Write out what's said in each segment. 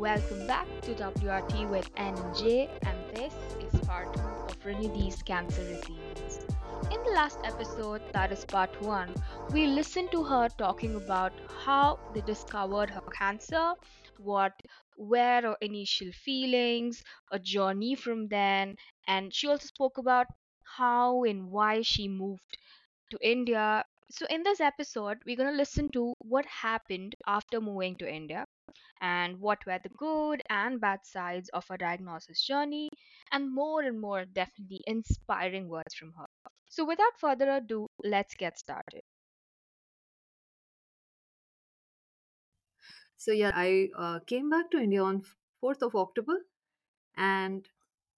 Welcome back to WRT with NJ, and this is part 2 of Renidhi's Cancer Resilience. In the last episode, that is part 1, we listened to her talking about how they discovered her cancer, what were her initial feelings, a journey from then, and she also spoke about how and why she moved to India. So, in this episode, we're going to listen to what happened after moving to India and what were the good and bad sides of her diagnosis journey, and more and more definitely inspiring words from her. So, without further ado, let's get started. So yeah, I uh, came back to India on 4th of October and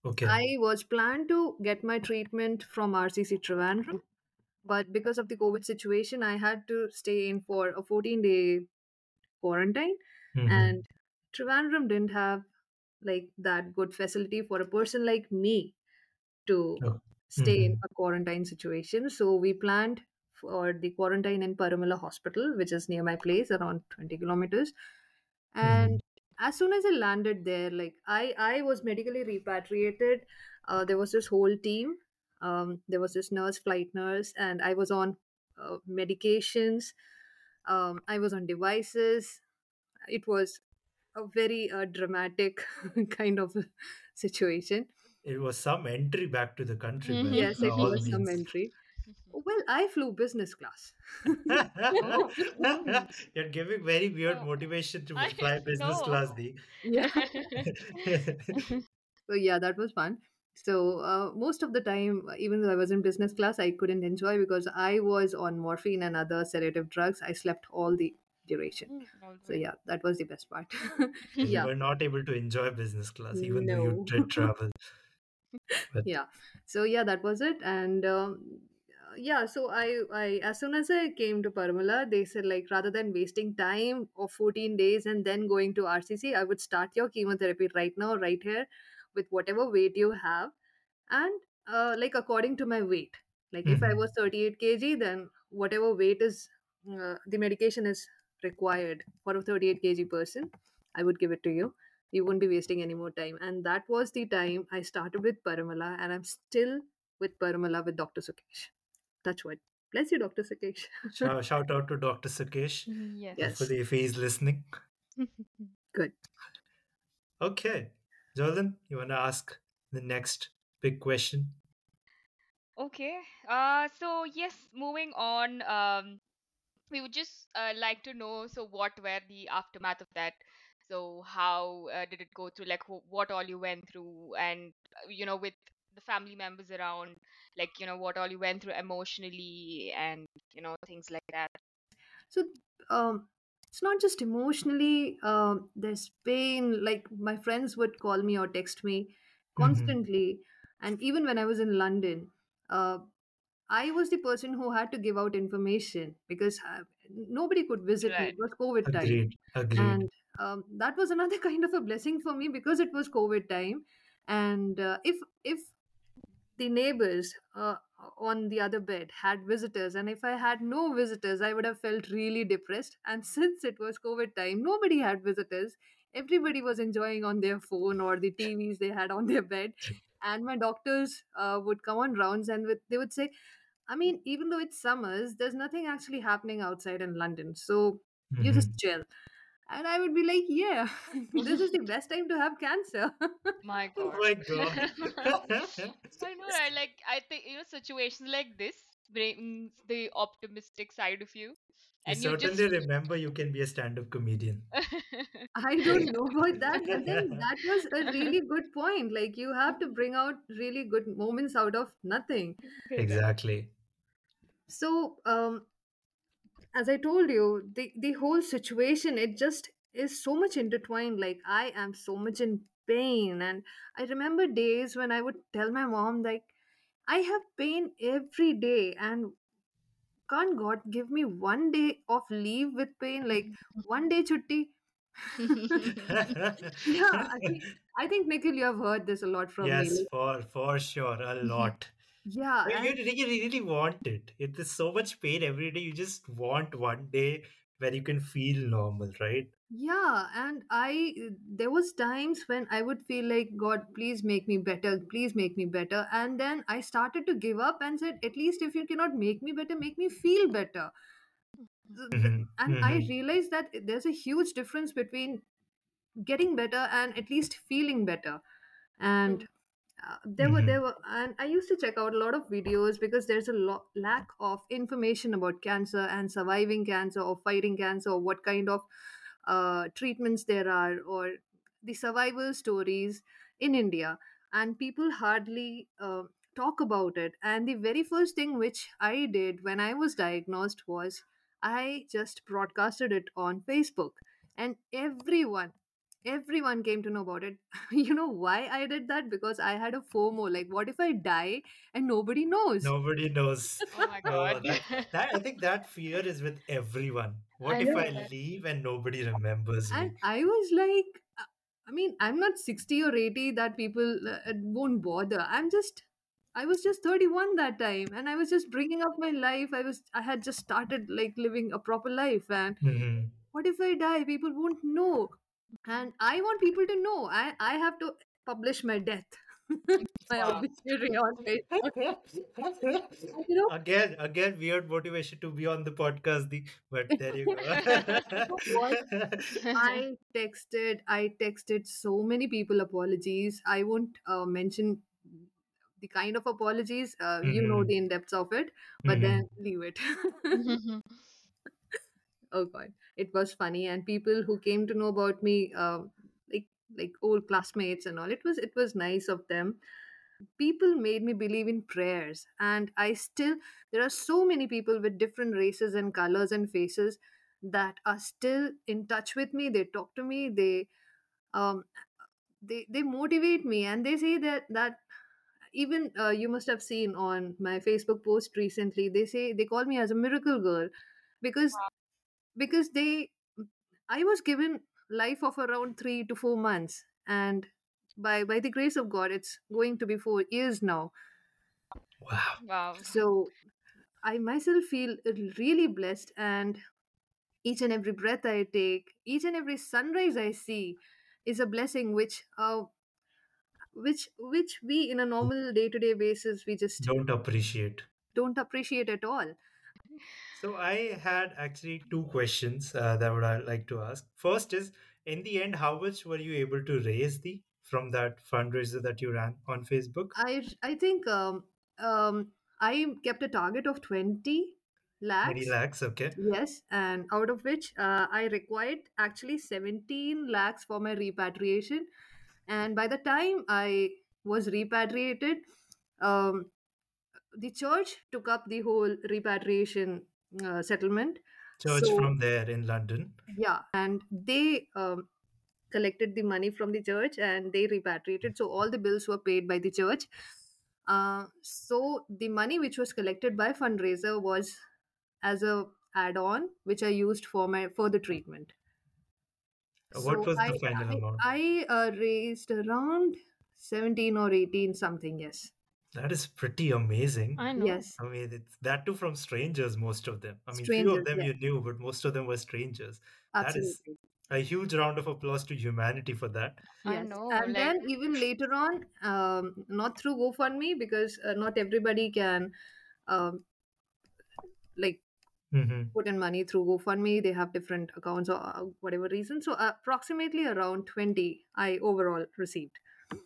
Okay. I was planned to get my treatment from RCC Trivandrum, but because of the COVID situation, I had to stay in for a 14 day quarantine. Mhm. And Trivandrum didn't have like that good facility for a person like me to Oh. stay in Mhm. a quarantine situation. So we planned for the quarantine in Parumala Hospital, which is near my place, around 20 kilometers. And as soon as I landed there, like I, I was medically repatriated. Uh, there was this whole team. Um, there was this nurse, flight nurse, and I was on uh, medications. Um, I was on devices. It was a very uh, dramatic kind of situation. It was some entry back to the country. Mhm. Yes, it all was some entry. Well, I flew business class. You're giving very weird Oh. motivation to I fly business know. class, Dee. Yeah. So yeah, that was fun. So uh, most of the time, even though I was in business class, I couldn't enjoy because I was on morphine and other sedative drugs. I slept all the duration. Mm, all So good. yeah, that was the best part. you yeah, were not able to enjoy business class, even though you no. did travel. But yeah. So yeah, that was it. And um, uh, yeah, so I, I as soon as I came to Parumala, they said like rather than wasting time of 14 days and then going to RCC, I would start your chemotherapy right now, right here, with whatever weight you have and uh, like according to my weight like if i Mhm. was 38 kg then whatever weight is uh, the medication is required for a 38 kg person i would give it to you you won't be wasting any more time and that was the time i started with parumala and i'm still with parumala with dr sukesh touch wood bless you dr sukesh shout, shout out to Dr. Sukesh. yes. Yes. Hopefully, if he's listening. good Okay. Jordan, you want to ask the next big question? Okay. Uh, so yes, moving on. Um, we would just uh, like to know. So, what were the aftermath of that? So, how uh, did it go through? Like, wh- what all you went through, and uh, you know, with the family members around, like, you know, what all you went through emotionally, and you know, things like that. so um it's not just emotionally um there's pain like my friends would call me or text me Mhm. constantly and even when i was in london uh i was the person who had to give out information because uh, nobody could visit me Right. it was covid time Agreed. Agreed. and um, that was another kind of a blessing for me because it was covid time and uh, if if the neighbors uh, on the other bed had visitors and if i had no visitors i would have felt really depressed. And since it was covid time nobody had visitors. Everybody was enjoying on their phone or the tvs they had on their bed. And my doctors uh, would come on rounds and with, they would say i mean even though it's summers there's nothing actually happening outside in london. So you just Mhm. chill and i would be like yeah this is the best time to have cancer My God. Oh God. my god. I know, right? Like, I think you know, situations like this brings the optimistic side of you, you and you certainly just. remember you can be a stand up comedian. I don't know about that, but then that was a really good point. Like you have to bring out really good moments out of nothing. Exactly. So, um, as I told you, the the whole situation it just is so much intertwined. Like I am so much in pain, and I remember days when I would tell my mom like I have pain every day, and can't God give me one day of leave with pain, like one day chutti? Yeah, I think I think Nikhil, you have heard this a lot from me. yes, Like, for for sure, a lot. Yeah, you and really, really want it. It is so much pain every day. You just want one day where you can feel normal, right? Yeah, and I there was times when I would feel like God, please make me better, please make me better, and then I started to give up and said, at least if you cannot make me better, make me feel better. Th- th- hmm And I hmm realized that there's a huge difference between getting better and at least feeling better. And. Uh, there were hmm there were and i used to check out a lot of videos because there's a lot lack of information about cancer and surviving cancer or fighting cancer or what kind of uh, treatments there are or the survival stories in india. And people hardly uh, talk about it. And the very first thing which i did when i was diagnosed was i just broadcasted it on facebook. And everyone everyone came to know about it you know why I did that? Because I had a FOMO. Like, what if I die and nobody knows? Nobody knows. Oh my Oh, god. that that I think that fear is with everyone. What I if I that. leave and nobody remembers And me? I was like, uh, I mean, I'm not 60 or 80 that people uh, won't bother. I'm just, I was just 31 that time and I was just bringing up my life. I was, I had just started like living a proper life. And hmm what if I die? People won't know. And I want people to know. I, I have to publish my death. my Wow. obituary on Facebook. And, you know, again, again, weird motivation to be on the podcast. The but there you go. I texted, I texted so many people apologies. I won't uh, mention the kind of apologies. Uh, you know hmm the in depths of it, but then hmm leave it. Oh god, it was funny, and people who came to know about me, um, like like old classmates and all. It was it was nice of them. People made me believe in prayers, and I still there are so many people with different races and colors and faces that are still in touch with me. They talk to me. They um they they motivate me and they say that that even uh, you must have seen on my facebook post recently they say they call me as a miracle girl because because they i was given life of around 3 to 4 months and by by the grace of god it's going to be 4 years now Wow. Wow. so i myself feel really blessed and each and every breath i take each and every sunrise i see is a blessing which uh, which which we in a normal day to day basis we just Don't appreciate. don't appreciate at all. So I had actually two questions uh, that would I like to ask. First is, in the end, how much were you able to raise the from that fundraiser that you ran on Facebook? I I think um, um, I kept a target of twenty lakhs. 20 lakhs. lakhs, okay. Yes, and out of which uh, I required actually seventeen lakhs for my repatriation. And by the time I was repatriated, um, the church took up the whole repatriation uh, settlement. Church So from there in London. yeah, and they um, collected the money from the church and they repatriated. So all the bills were paid by the church. Uh, so the money which was collected by fundraiser was as a add-on which I used for my further treatment. Uh, What So was the I final I, amount? I uh, raised around 17 or 18 something. Yes. That is pretty amazing. I know. Yes. I mean, it's that too from strangers, most of them. I mean, few of them Yeah. you knew, but most of them were strangers. Absolutely. That is a huge round of applause to humanity for that. I Yes, know. and Like, then even later on, um, not through GoFundMe because uh, not everybody can um, like hmm put in money through GoFundMe. They have different accounts or uh, whatever reason. So approximately around 20 I overall received.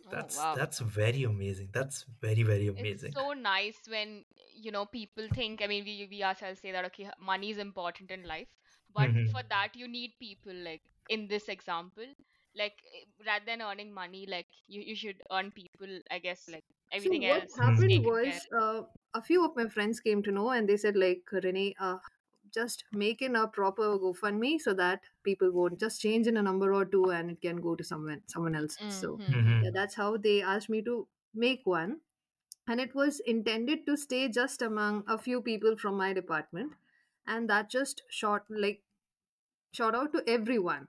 Oh That's wow. that's very amazing. That's very very amazing It's amazing. so nice when, you know, people think, I mean, we, we ourselves say that, okay, money is important in life, but hmm for that you need people, like in this example, like eh, rather than earning money, like you, you should earn people, I guess, like So everything what else is happened taken care. was uh, a few of my friends came to know and they said like Rini, uh, just make in a proper GoFundMe so that people won't just change in a number or two and it can go to someone someone else. So Mm-hmm. hmm yeah, that's how they asked me to make one, and it was intended to stay just among a few people from my department, and that just shot like shot out to everyone.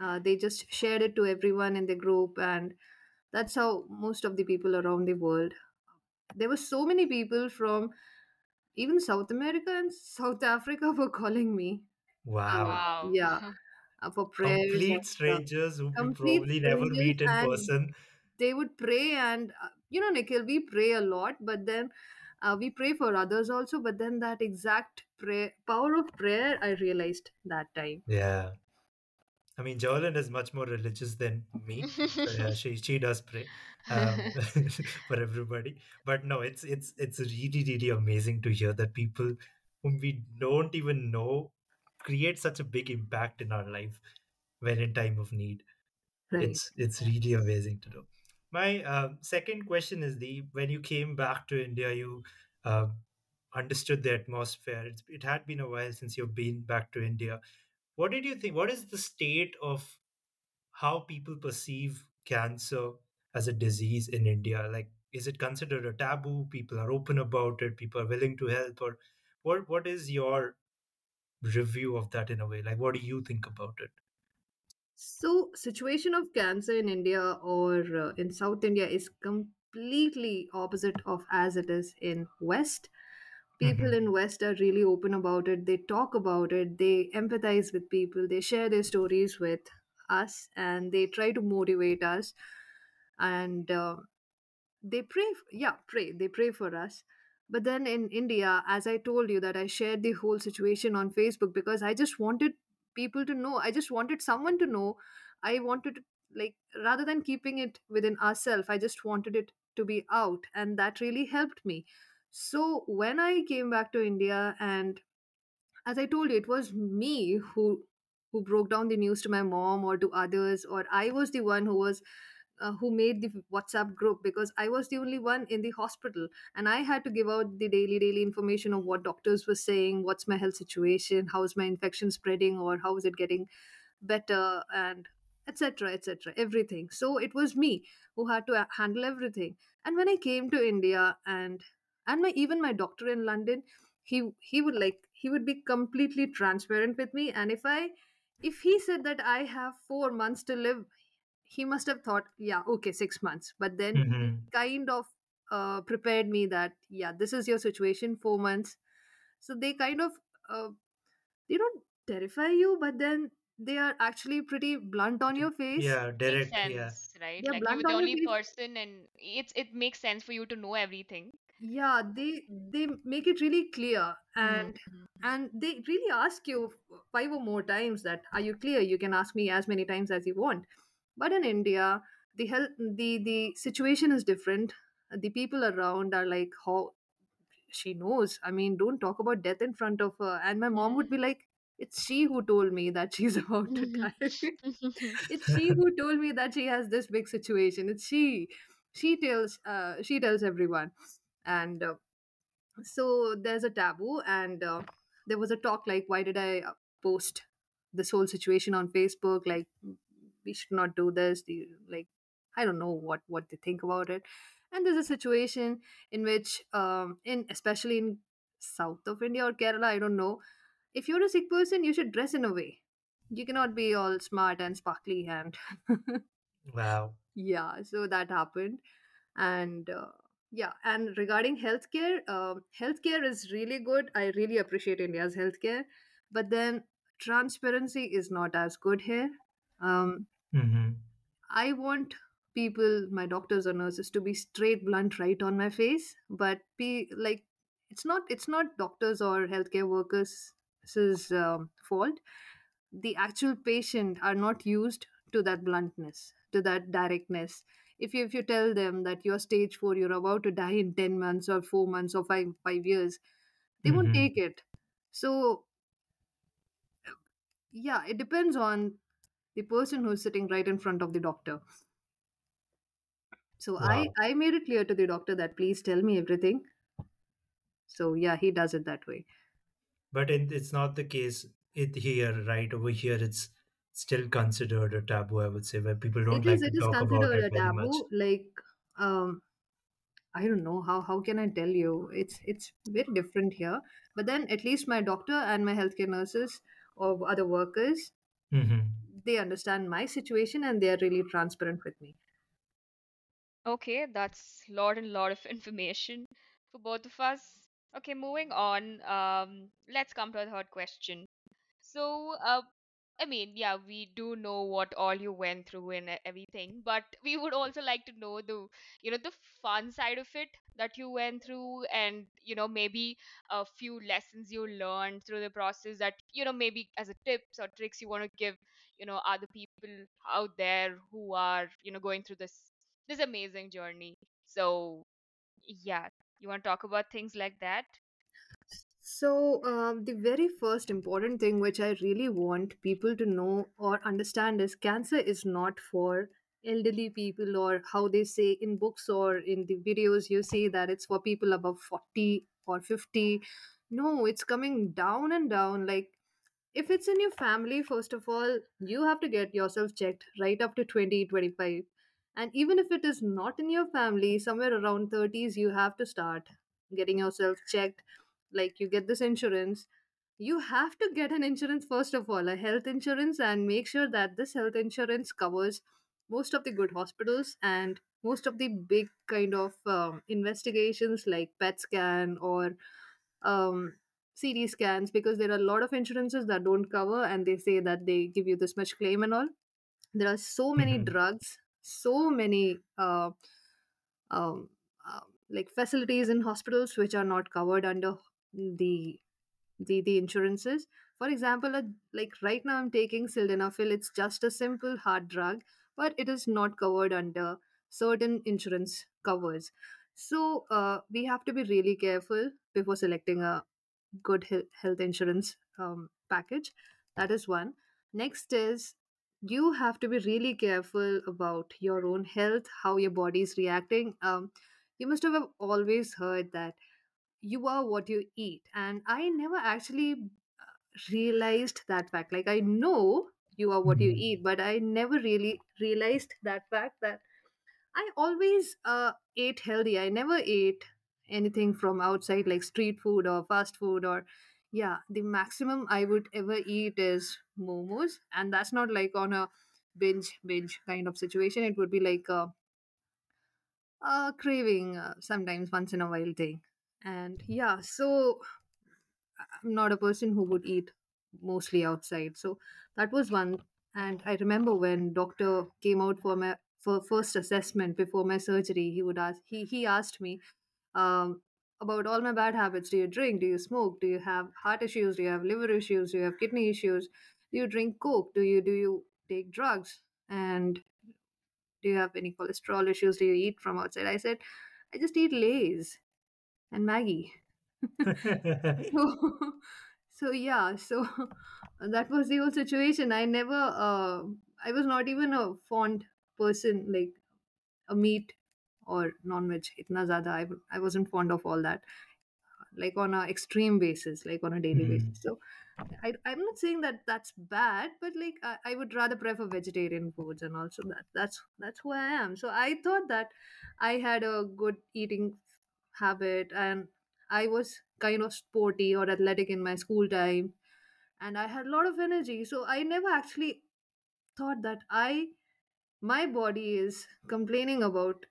Uh, they just shared it to everyone in the group, and that's how most of the people around the world. There were so many people from even South America and South Africa were calling me. Uh, Wow. Wow. yeah, uh, for prayers Complete uh, strangers who we complete probably never meet in person. they would pray and uh, you know nikhil we pray a lot but then uh, we pray for others also but then that exact prayer power of prayer i realized that time Yeah. I mean, Jolene is much more religious than me, yeah, she she does pray um, for everybody. But no, it's it's it's really really amazing to hear that people whom we don't even know create such a big impact in our life when in time of need. right It's it's really amazing to know. My um, second question is the when you came back to India, you uh, understood the atmosphere. It's, it had been a while since you've been back to India. What did you think? What is the state of how people perceive cancer as a disease in India? Like, is it considered a taboo? People are open about it. People are willing to help, or what? What is your review of that in a way? Like, what do you think about it? so situation of cancer in india or uh, in south india is completely opposite of as it is in west people hmm in west are really open about it they talk about it they empathize with people they share their stories with us and they try to motivate us and uh, they pray yeah pray they pray for us. But then in india as i told you that i shared the whole situation on facebook because i just wanted people to know i just wanted someone to know i wanted like rather than keeping it within ourselves i just wanted it to be out and that really helped me. So when i came back to india and as i told you it was me who who broke down the news to my mom or to others or i was the one who was uh, who made the WhatsApp group because I was the only one in the hospital and I had to give out the daily daily information of what doctors were saying, what's my health situation, how is my infection spreading or how is it getting better and etc etc everything. So it was me who had to a- handle everything. And when i came to india and and my even my doctor in london he he would like he would be completely transparent with me and if i if he said that i have 4 months to live he must have thought yeah okay 6 months but then he hmm kind of uh, prepared me that yeah this is your situation 4 months so they kind of uh, they don't terrify you but then they are actually pretty blunt on your face Yeah, Makes direct. Yeah. right? they're Like you were blunt the on your only face person, and it's it makes sense for you to know everything. yeah they they make it really clear and and they really ask you five or more times that are you clear you can ask me as many times as you want but in india the health the the situation is different. The people around are like how she knows. I mean don't talk about death in front of her. And my mom would be like it's she who told me that she's about to Hmm. die. It's she who told me that she has this big situation. It's she. She tells uh, she tells everyone. And uh, so there's a taboo and uh, there was a talk like why did i uh, post this whole situation on facebook? Like we should not do this the- like i don't know what what they think about it. And there's a situation in which um in especially in south of india or kerala i don't know if you're a sick person you should dress in a way. You cannot be all smart and sparkly and Wow. yeah so that happened. And uh, yeah and regarding healthcare um, healthcare is really good. I really appreciate india's healthcare but then transparency is not as good here. Um, hmm i want people my doctors or nurses to be straight blunt right on my face but be like it's not it's not doctors or healthcare workers um, fault. The actual patient are not used to that bluntness to that directness. If you if you tell them that you're stage 4 you're about to die in 10 months or 4 months or 5 5 years they won't hmm take it. So yeah it depends on the person who's sitting right in front of the doctor so i Wow. i made it clear to the doctor that please tell me everything so yeah he does it that way But it, it's not the case it here, right? Over here, it's still considered a taboo, I would say, where people don't it is like to it is talk about considered it a taboo like um I don't know how how can I tell you? It's it's very different here. But then at least my doctor and my healthcare nurses or other workers, hmm they understand my situation and they are really transparent with me. Okay, that's a lot and lot of information for both of us. Okay, moving on. Um, let's come to our third question. So, uh, I mean, yeah, we do know what all you went through and everything, but we would also like to know the, you know, the fun side of it that you went through and, you know, maybe a few lessons you learned through the process that, you know, maybe as a tips or tricks you want to give, you know, other people out there who are, you know, going through this this amazing journey. So, yeah, you want to talk about things like that? So, um, the very first important thing which I really want people to know or understand is cancer is not for elderly people or how they say in books or in the videos you see that it's for people above 40 or 50. No, it's coming down and down. Like, if it's in your family, first of all, you have to get yourself checked right up to 20 25, And even if it is not in your family, somewhere around 30s, you have to start getting yourself checked like you get this insurance you have to get an insurance first of all a health insurance and make sure that this health insurance covers most of the good hospitals and most of the big kind of um, investigations like pet scan or um, ct scans because there are a lot of insurances that don't cover and they say that they give you this much claim and all there are so many Mhm. drugs so many uh, um, um, like facilities in hospitals which are not covered under the the the insurances. For example uh, like right now i'm taking sildenafil. It's just a simple heart drug but it is not covered under certain insurance covers. So uh, we have to be really careful before selecting a good he- health insurance um, package. That is one. Next is you have to be really careful about your own health how your body is reacting. Um, you must have always heard that you are what you eat. And i never actually uh, realized that fact. Like i know you are what you Mhm. eat but i never really realized that fact that i always uh, ate healthy. I never ate anything from outside like street food or fast food or yeah the maximum i would ever eat is momos. And that's not like on a binge binge kind of situation. It would be like a, a craving uh, sometimes once in a while thing and yeah so I'm not a person who would eat mostly outside. So that was one. And I remember when doctor came out for my for first assessment before my surgery, he would ask he he asked me um, about all my bad habits. Do you drink? Do you smoke? Do you have heart issues? Do you have liver issues? Do you have kidney issues? Do you drink coke? Do you do you take drugs? And do you have any cholesterol issues? Do you eat from outside? I said, I just eat Lay's and Maggi. so so yeah so that was the whole situation. I never uh, i was not even a fond person like a meat or non-veg itna zyada. I, I wasn't fond of all that like on a extreme basis like on a daily Mhm. basis. So I, i'm not saying that that's bad but like I, I would rather prefer vegetarian foods and also that that's that's who i am. So i thought that i had a good eating habit and i was kind of sporty or athletic in my school time and i had a lot of energy. So i never actually thought that i my body is complaining about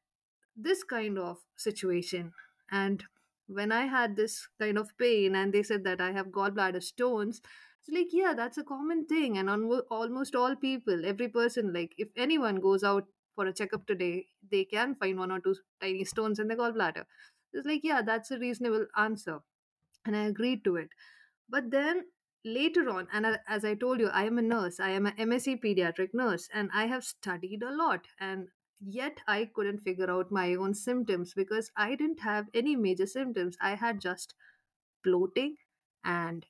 this kind of situation. And when i had this kind of pain and they said that i have gallbladder stones it's like yeah that's a common thing and on almost all people every person like if anyone goes out for a checkup today they can find one or two tiny stones in the gallbladder it's like yeah that's a reasonable answer and i agreed to it but then later on, and as I told you, I am a nurse. I am a MSc pediatric nurse, and I have studied a lot. And yet, I couldn't figure out my own symptoms because I didn't have any major symptoms. I had just bloating and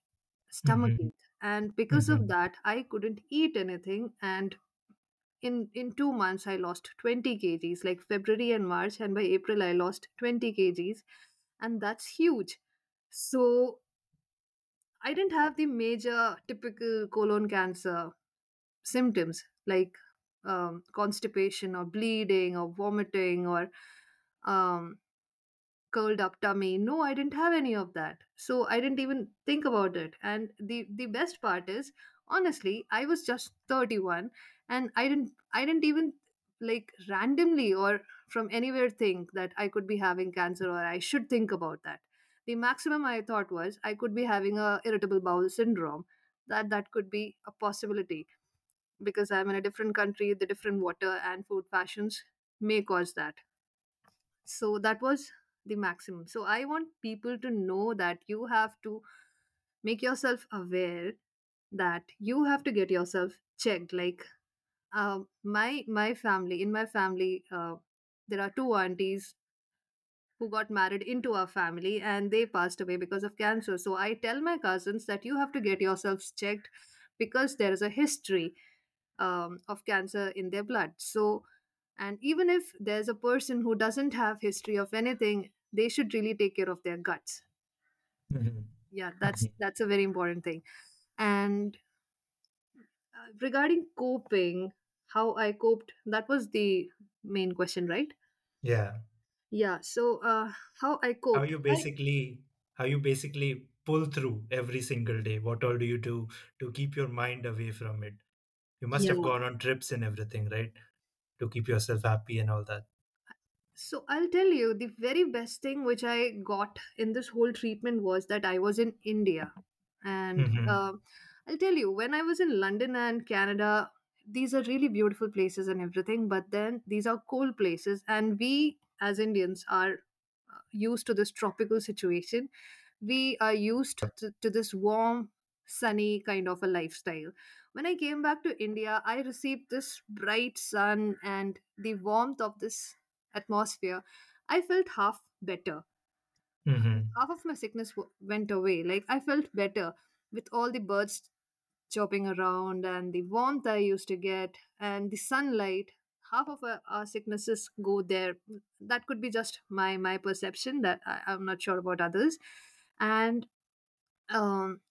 stomach Mhm. ache. And because of Mhm. that, I couldn't eat anything. And in, in two months, I lost 20 kgs, like February and March. And by April, I lost 20 kgs. And that's huge. So I didn't have the major typical colon cancer symptoms like um, constipation or bleeding or vomiting or um, curled up tummy. No, I didn't have any of that. So I didn't even think about it. And the the best part is honestly, I was just 31 and I didn't I didn't even like randomly or from anywhere think that I could be having cancer or I should think about that. The maximum I thought was I could be having a irritable bowel syndrome that that could be a possibility because I'm in a different country, the different water and food fashions may cause that. So that was the maximum. So I want people to know that you have to make yourself aware that you have to get yourself checked. Like uh, my my family, in my family, uh, there are two aunties who got married into our family and they passed away because of cancer. So I tell my cousins that you have to get yourselves checked because there is a history um, of cancer in their blood. So, and even if there's a person who doesn't have history of anything, they should really take care of their guts. Mhm. Yeah, that's that's a very important thing. And uh, regarding coping, how I coped, that was the main question, right? Yeah. Yeah. So, uh, how I coped. How you I basically how you basically pull through every single day. What all do you do to keep your mind away from it? You must yeah. have gone on trips and everything, right? To keep yourself happy and all that. So I'll tell you the very best thing which I got in this whole treatment was that I was in India, and hmm um I'll tell you when I was in London and Canada, these are really beautiful places and everything, but then these are cold places, and we as Indians are uh, used to this tropical situation. We are used to, to this warm, sunny kind of a lifestyle. When I came back to India, I received this bright sun and the warmth of this atmosphere, I felt half better. hmm Half of my sickness w- went away. Like I felt better with all the birds chirping around and the warmth I used to get and the sunlight. Half of our, sicknesses go there. That could be just my my perception. That I, I'm not sure about others. And um,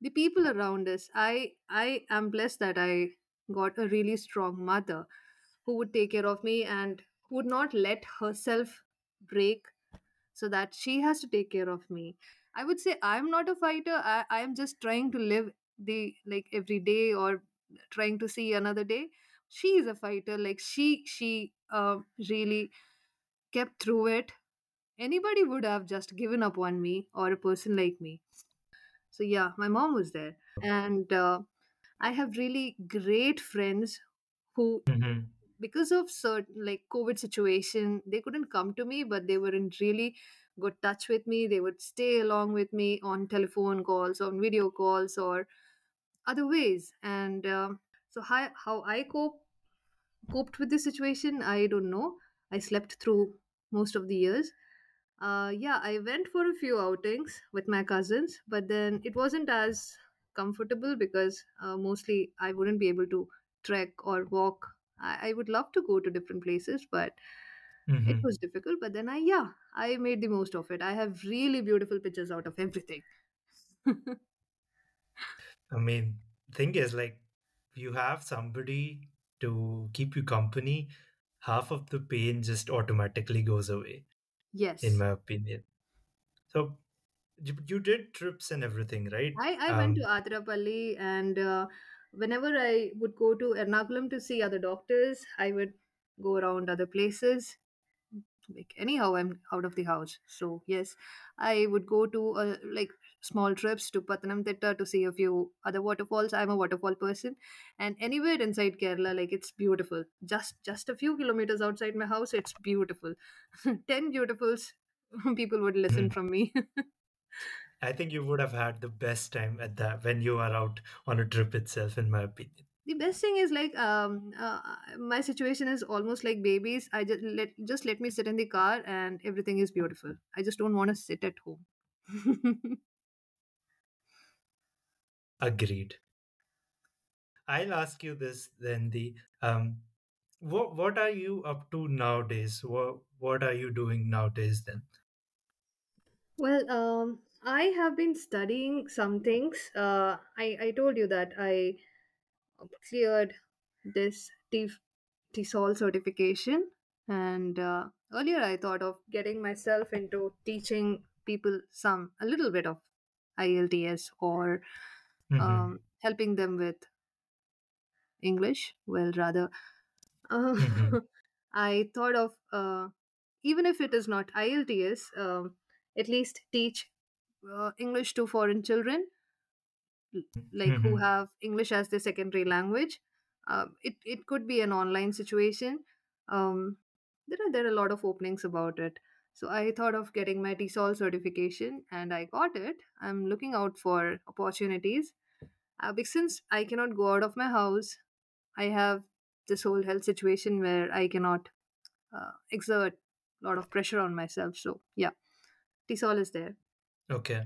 the people around us. I I am blessed that I got a really strong mother who would take care of me and would not let herself break so that she has to take care of me i would say i'm not a fighter i, I am just trying to live the like every day or trying to see another day she is a fighter like she she uh, really kept through it. Anybody would have just given up on me or a person like me. So yeah my mom was there. And uh, i have really great friends who hmm because of certain like covid situation they couldn't come to me but they were in really good touch with me. They would stay along with me on telephone calls on video calls or other ways. And um, so how, how i cope coped with this situation i don't know. I slept through most of the years. Uh, yeah i went for a few outings with my cousins but then it wasn't as comfortable because uh, mostly i wouldn't be able to trek or walk. I, I would love to go to different places but it hmm was difficult. But then i yeah i made the most of it. I have really beautiful pictures out of everything I mean, thing is like you have somebody to keep you company, half of the pain just automatically goes away, Yes. in my opinion. So you, you did trips and everything, right? I, I went to Um, Athirappilly and uh, whenever I would go to Ernakulam to see other doctors, I would go around other places. Like anyhow, I'm out of the house. So yes, I would go to uh, like small trips to Pathanamthitta to see a few other waterfalls. I'm a waterfall person, and anywhere inside Kerala, like it's beautiful. Just just a few kilometers outside my house, it's beautiful. Ten beautifuls, people would listen from me. I think you would have had the best time at that when you are out on a trip itself, in my opinion. the best thing is like um uh, my situation is almost like babies i just let just let me sit in the car and everything is beautiful i just don't want to sit at home Agreed. I'll ask you this then the um what what are you up to nowadays? What what are you doing nowadays then? well um i have been studying some things uh i i told you that i cleared this T- TESOL certification and uh, earlier i thought of getting myself into teaching people some a little bit of IELTS or Mm-hmm. um, helping them with English. Well, rather, uh, Mm-hmm. I thought of uh, even if it is not IELTS, um, at least teach uh, English to foreign children like who hmm have english as their secondary language uh, it, it could be an online situation um, there are there are a lot of openings about it so i thought of getting my TESOL certification and i got it i'm looking out for opportunities uh, because since i cannot go out of my house i have this whole health situation where i cannot uh, exert a lot of pressure on myself so yeah TESOL is there Okay.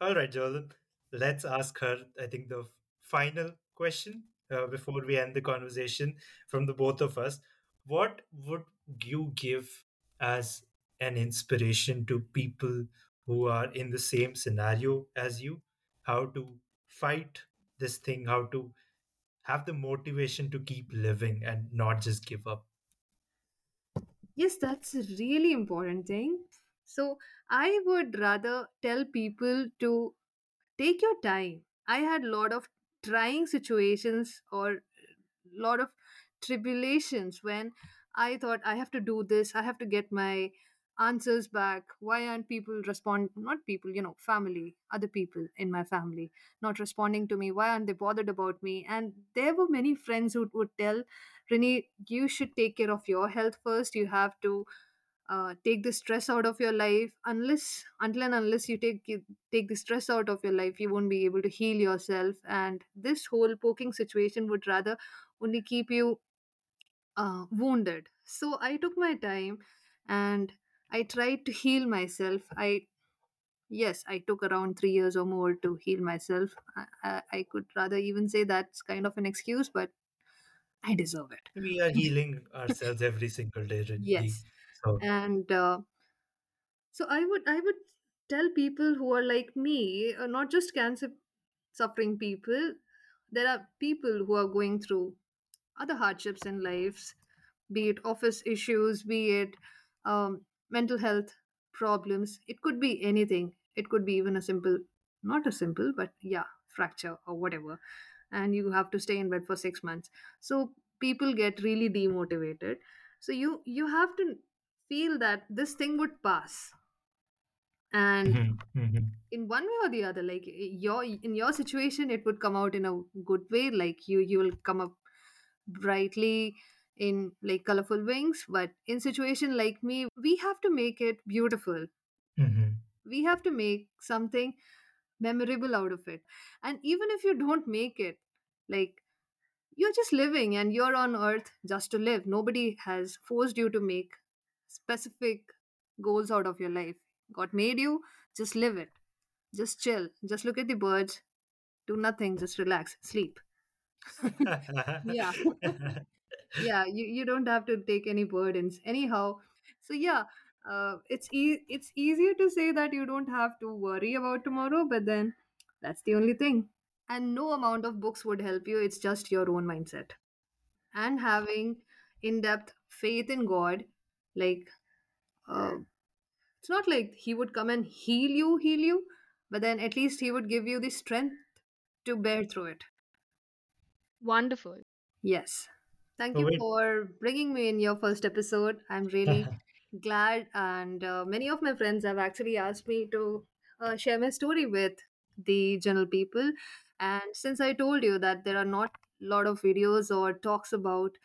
All right, Joel. Let's ask her, I think, the final question uh, before we end the conversation from the both of us. What would you give as an inspiration to people who are in the same scenario as you? How to fight this thing, how to have the motivation to keep living and not just give up? Yes, that's a really important thing. So I would rather tell people to take your time. I had a lot of trying situations or lot of tribulations when I thought I have to do this, I have to get my answers back. Why aren't people respond not people, you know, family, other people in my family not responding to me? Why aren't they bothered about me? And there were many friends who would tell Rini, you should take care of your health first. You have to uh, take the stress out of your life unless until and unless you take take the stress out of your life you won't be able to heal yourself and this whole poking situation would rather only keep you uh, wounded so i took my time and i tried to heal myself. I yes i took around 3 years or more to heal myself. I, I, I could rather even say that's kind of an excuse but i deserve it. We are healing ourselves every single day, really. yes. So, and uh, So I would I would tell people who are like me, uh, not just cancer suffering people, there are people who are going through other hardships in lives, be it office issues, be it um, mental health problems. It could be anything. It could be even a simple, not a simple, but yeah, fracture or whatever. And you have to stay in bed for six months. So people get really demotivated. So you you have to feel that this thing would pass and mhm, mhm, in one way or the other like your in your situation it would come out in a good way like you you will come up brightly in like colorful wings but in situation like me we have to make it beautiful. Mhm. we have to make something memorable out of it. And even if you don't make it like you're just living and you're on earth just to live. Nobody has forced you to make specific goals out of your life. God made you just live it. Just chill. Just look at the birds. Do nothing. Just relax. Sleep. Yeah yeah you, you don't have to take any burdens. Anyhow so yeah uh, it's e- it's easier to say that you don't have to worry about tomorrow but then that's the only thing. And no amount of books would help you it's just your own mindset. And having in-depth faith in god like uh, it's not like he would come and heal you heal you but then at least he would give you the strength to bear through it. Wonderful. yes thank you for bringing me in your first episode. I'm really glad and uh, many of my friends have actually asked me to uh, share my story with the general people. And since i told you that there are not a lot of videos or talks about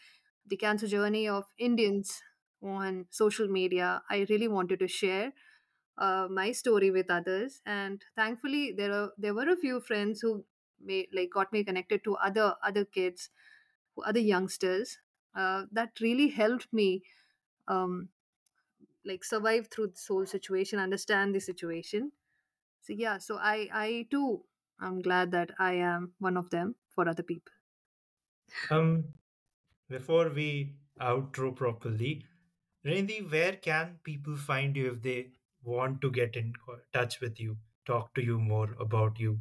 the cancer journey of indians on social media i really wanted to share uh, my story with others. And thankfully there are there were a few friends who made, like got me connected to other other kids other youngsters uh, that really helped me um, like survive through this whole situation understand the situation so yeah so i i too i'm glad that i am one of them for other people um, before we outro properly, Randy, where can people find you if they want to get in touch with you, talk to you more about you?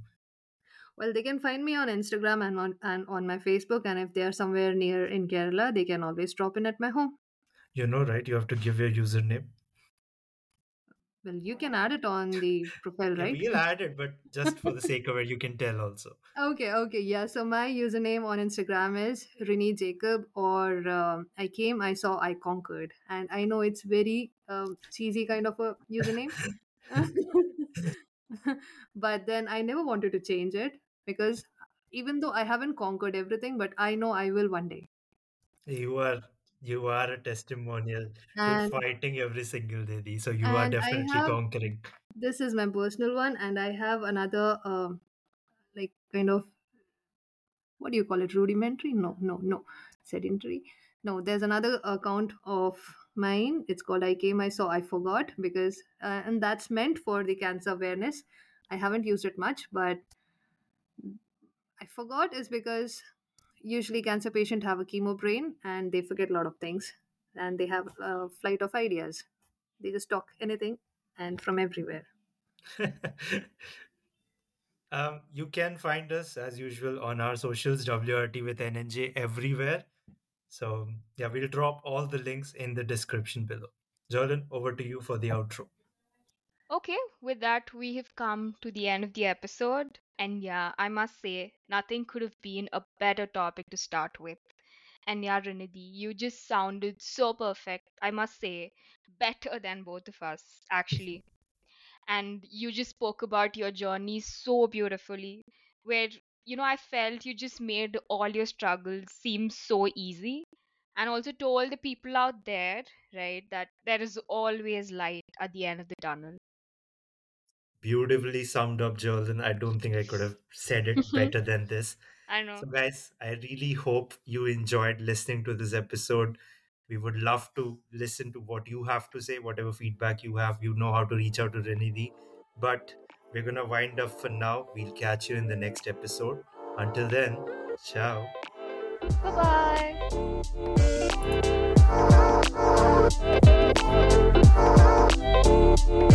Well they can find me on instagram and on and on my facebook and if they are somewhere near in kerala they can always drop in at my home You know, right? You have to give your username. well you can add it on the profile Yeah, right we'll add it, but just for the sake of it, you can tell also. Okay, okay, yeah. So my username on Instagram is Rini Jacob, or um, I came, I saw, I conquered, and I know it's very um, cheesy kind of a username. but then I never wanted to change it because even though I haven't conquered everything, but I know I will one day. You are you are a testimonial to And fighting every single day. So you are definitely have conquering. this is my personal one, and I have another um, like kind of what do you call it rudimentary no no no sedentary no there's another account of mine it's called i came i saw i forgot because uh, and that's meant for the cancer awareness i haven't used it much but i forgot is because usually cancer patients have a chemo brain and they forget a lot of things and they have a flight of ideas they just talk anything and from everywhere um, you can find us as usual on our socials, WRT with NNJ everywhere. So yeah, we'll drop all the links in the description below. Jordan, over to you for the outro. Okay, with that, we have come to the end of the episode. And yeah, I must say, nothing could have been a better topic to start with. And yeah, Ranidhi, you just sounded so perfect. I must say, better than both of us, actually. And you just spoke about your journey so beautifully, where, you know, I felt you just made all your struggles seem so easy. And also told the people out there, right, that there is always light at the end of the tunnel. Beautifully summed up, Jordan. I don't think I could have said it better than this. I So, know. guys, I really hope you enjoyed listening to this episode. We would love to listen to what you have to say, whatever feedback you have. You know how to reach out to Renidhi. But we're going to wind up for now. We'll catch you in the next episode. Until then, ciao. Bye bye.